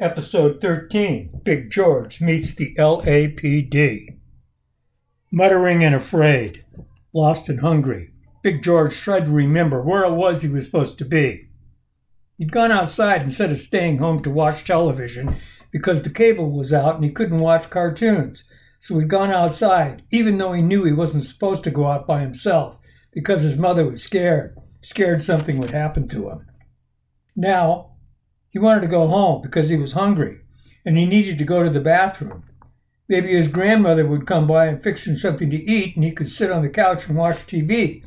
Episode 13 Big George meets the LAPD. Muttering and afraid, lost and hungry, Big George tried to remember where it was he was supposed to be. He'd gone outside instead of staying home to watch television because the cable was out and he couldn't watch cartoons. So he'd gone outside, even though he knew he wasn't supposed to go out by himself because his mother was scared, scared something would happen to him. Now, he wanted to go home because he was hungry and he needed to go to the bathroom. Maybe his grandmother would come by and fix him something to eat and he could sit on the couch and watch TV.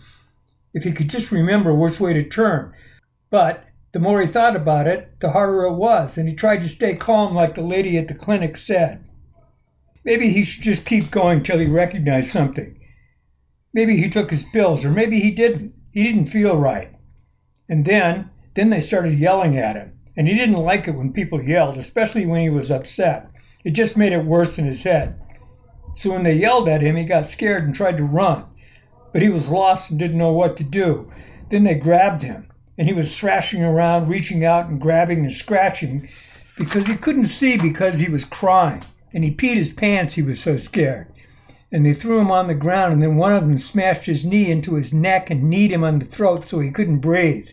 If he could just remember which way to turn. But the more he thought about it, the harder it was, and he tried to stay calm like the lady at the clinic said. Maybe he should just keep going till he recognized something. Maybe he took his pills, or maybe he didn't. He didn't feel right. And then, then they started yelling at him and he didn't like it when people yelled, especially when he was upset. It just made it worse in his head. So when they yelled at him, he got scared and tried to run, but he was lost and didn't know what to do. Then they grabbed him, and he was thrashing around, reaching out and grabbing and scratching because he couldn't see because he was crying, and he peed his pants, he was so scared. And they threw him on the ground, and then one of them smashed his knee into his neck and kneed him on the throat so he couldn't breathe.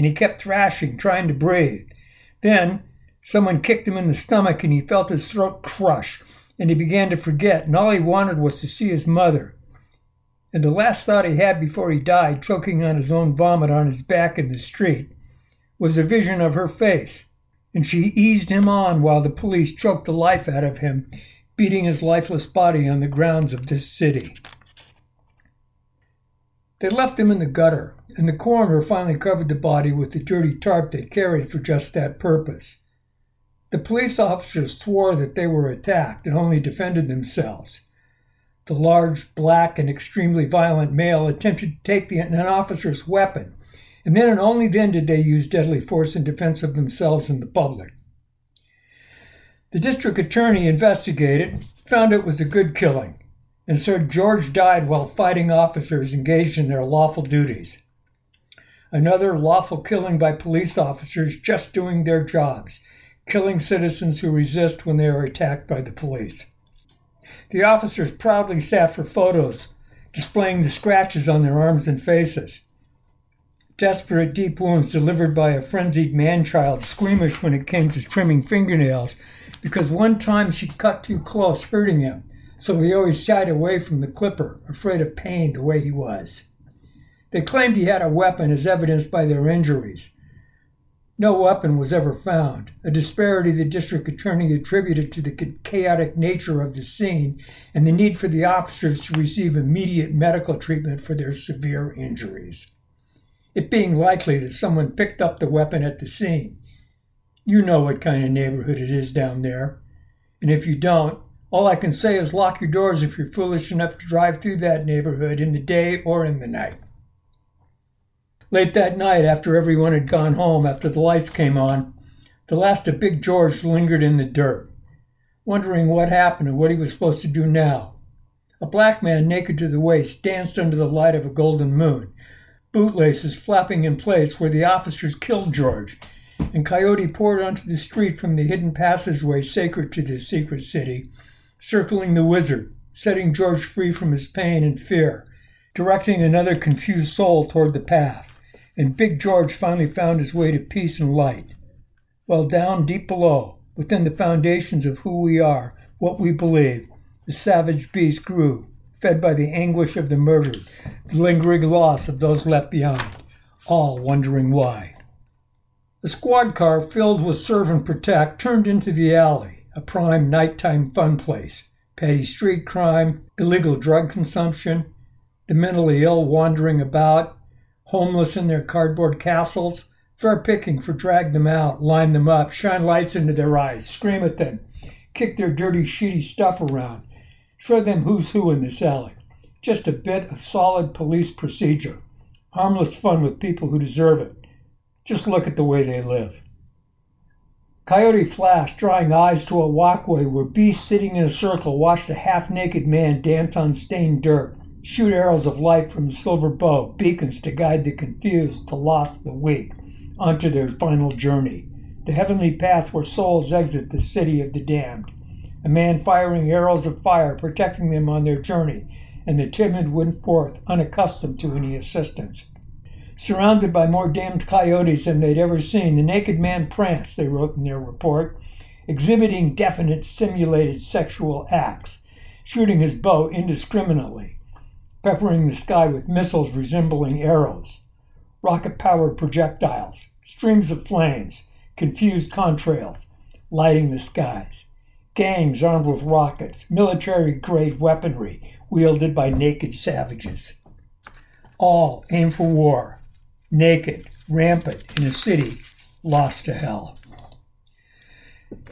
And he kept thrashing, trying to breathe. Then someone kicked him in the stomach and he felt his throat crush and he began to forget, and all he wanted was to see his mother. And the last thought he had before he died, choking on his own vomit on his back in the street, was a vision of her face. And she eased him on while the police choked the life out of him, beating his lifeless body on the grounds of this city. They left him in the gutter, and the coroner finally covered the body with the dirty tarp they carried for just that purpose. The police officers swore that they were attacked and only defended themselves. The large, black, and extremely violent male attempted to take the, an officer's weapon, and then and only then did they use deadly force in defense of themselves and the public. The district attorney investigated, found it was a good killing, and Sir George died while fighting officers engaged in their lawful duties another lawful killing by police officers just doing their jobs, killing citizens who resist when they are attacked by the police. The officers proudly sat for photos, displaying the scratches on their arms and faces. Desperate deep wounds delivered by a frenzied man child, squeamish when it came to trimming fingernails, because one time she cut too close, hurting him, so he always shied away from the clipper, afraid of pain the way he was. They claimed he had a weapon as evidenced by their injuries. No weapon was ever found, a disparity the district attorney attributed to the chaotic nature of the scene and the need for the officers to receive immediate medical treatment for their severe injuries. It being likely that someone picked up the weapon at the scene. You know what kind of neighborhood it is down there. And if you don't, all I can say is lock your doors if you're foolish enough to drive through that neighborhood in the day or in the night. Late that night, after everyone had gone home, after the lights came on, the last of Big George lingered in the dirt, wondering what happened and what he was supposed to do now. A black man, naked to the waist, danced under the light of a golden moon, bootlaces flapping in place where the officers killed George, and Coyote poured onto the street from the hidden passageway sacred to this secret city, circling the wizard, setting George free from his pain and fear, directing another confused soul toward the path and Big George finally found his way to peace and light. While down deep below, within the foundations of who we are, what we believe, the savage beast grew, fed by the anguish of the murdered, the lingering loss of those left behind, all wondering why. The squad car filled with serve and protect turned into the alley, a prime nighttime fun place. Petty street crime, illegal drug consumption, the mentally ill wandering about, homeless in their cardboard castles. Fair picking for drag them out, line them up, shine lights into their eyes, scream at them, kick their dirty, sheety stuff around, show them who's who in this alley. Just a bit of solid police procedure. Harmless fun with people who deserve it. Just look at the way they live. Coyote flashed, drawing eyes to a walkway where beasts sitting in a circle watched a half naked man dance on stained dirt shoot arrows of light from the silver bow, beacons to guide the confused, the lost, the weak, onto their final journey, the heavenly path where souls exit the city of the damned. A man firing arrows of fire, protecting them on their journey, and the timid went forth, unaccustomed to any assistance. Surrounded by more damned coyotes than they'd ever seen, the naked man pranced, they wrote in their report, exhibiting definite simulated sexual acts, shooting his bow indiscriminately, peppering the sky with missiles resembling arrows, rocket powered projectiles, streams of flames, confused contrails, lighting the skies, gangs armed with rockets, military grade weaponry wielded by naked savages. All aim for war, naked, rampant in a city lost to hell.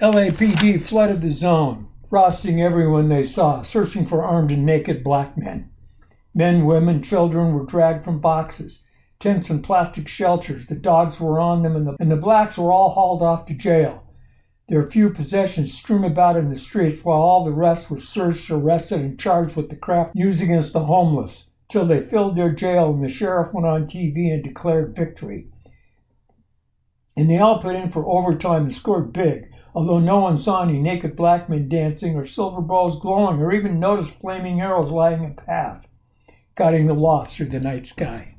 LAPD flooded the zone, frosting everyone they saw, searching for armed and naked black men. Men, women, children were dragged from boxes, tents, and plastic shelters. The dogs were on them, and the, and the blacks were all hauled off to jail. Their few possessions strewn about in the streets, while all the rest were searched, arrested, and charged with the crap used against the homeless, till they filled their jail and the sheriff went on TV and declared victory. And they all put in for overtime and scored big, although no one saw any naked black men dancing or silver balls glowing or even noticed flaming arrows lighting a path, guiding the lost through the night sky.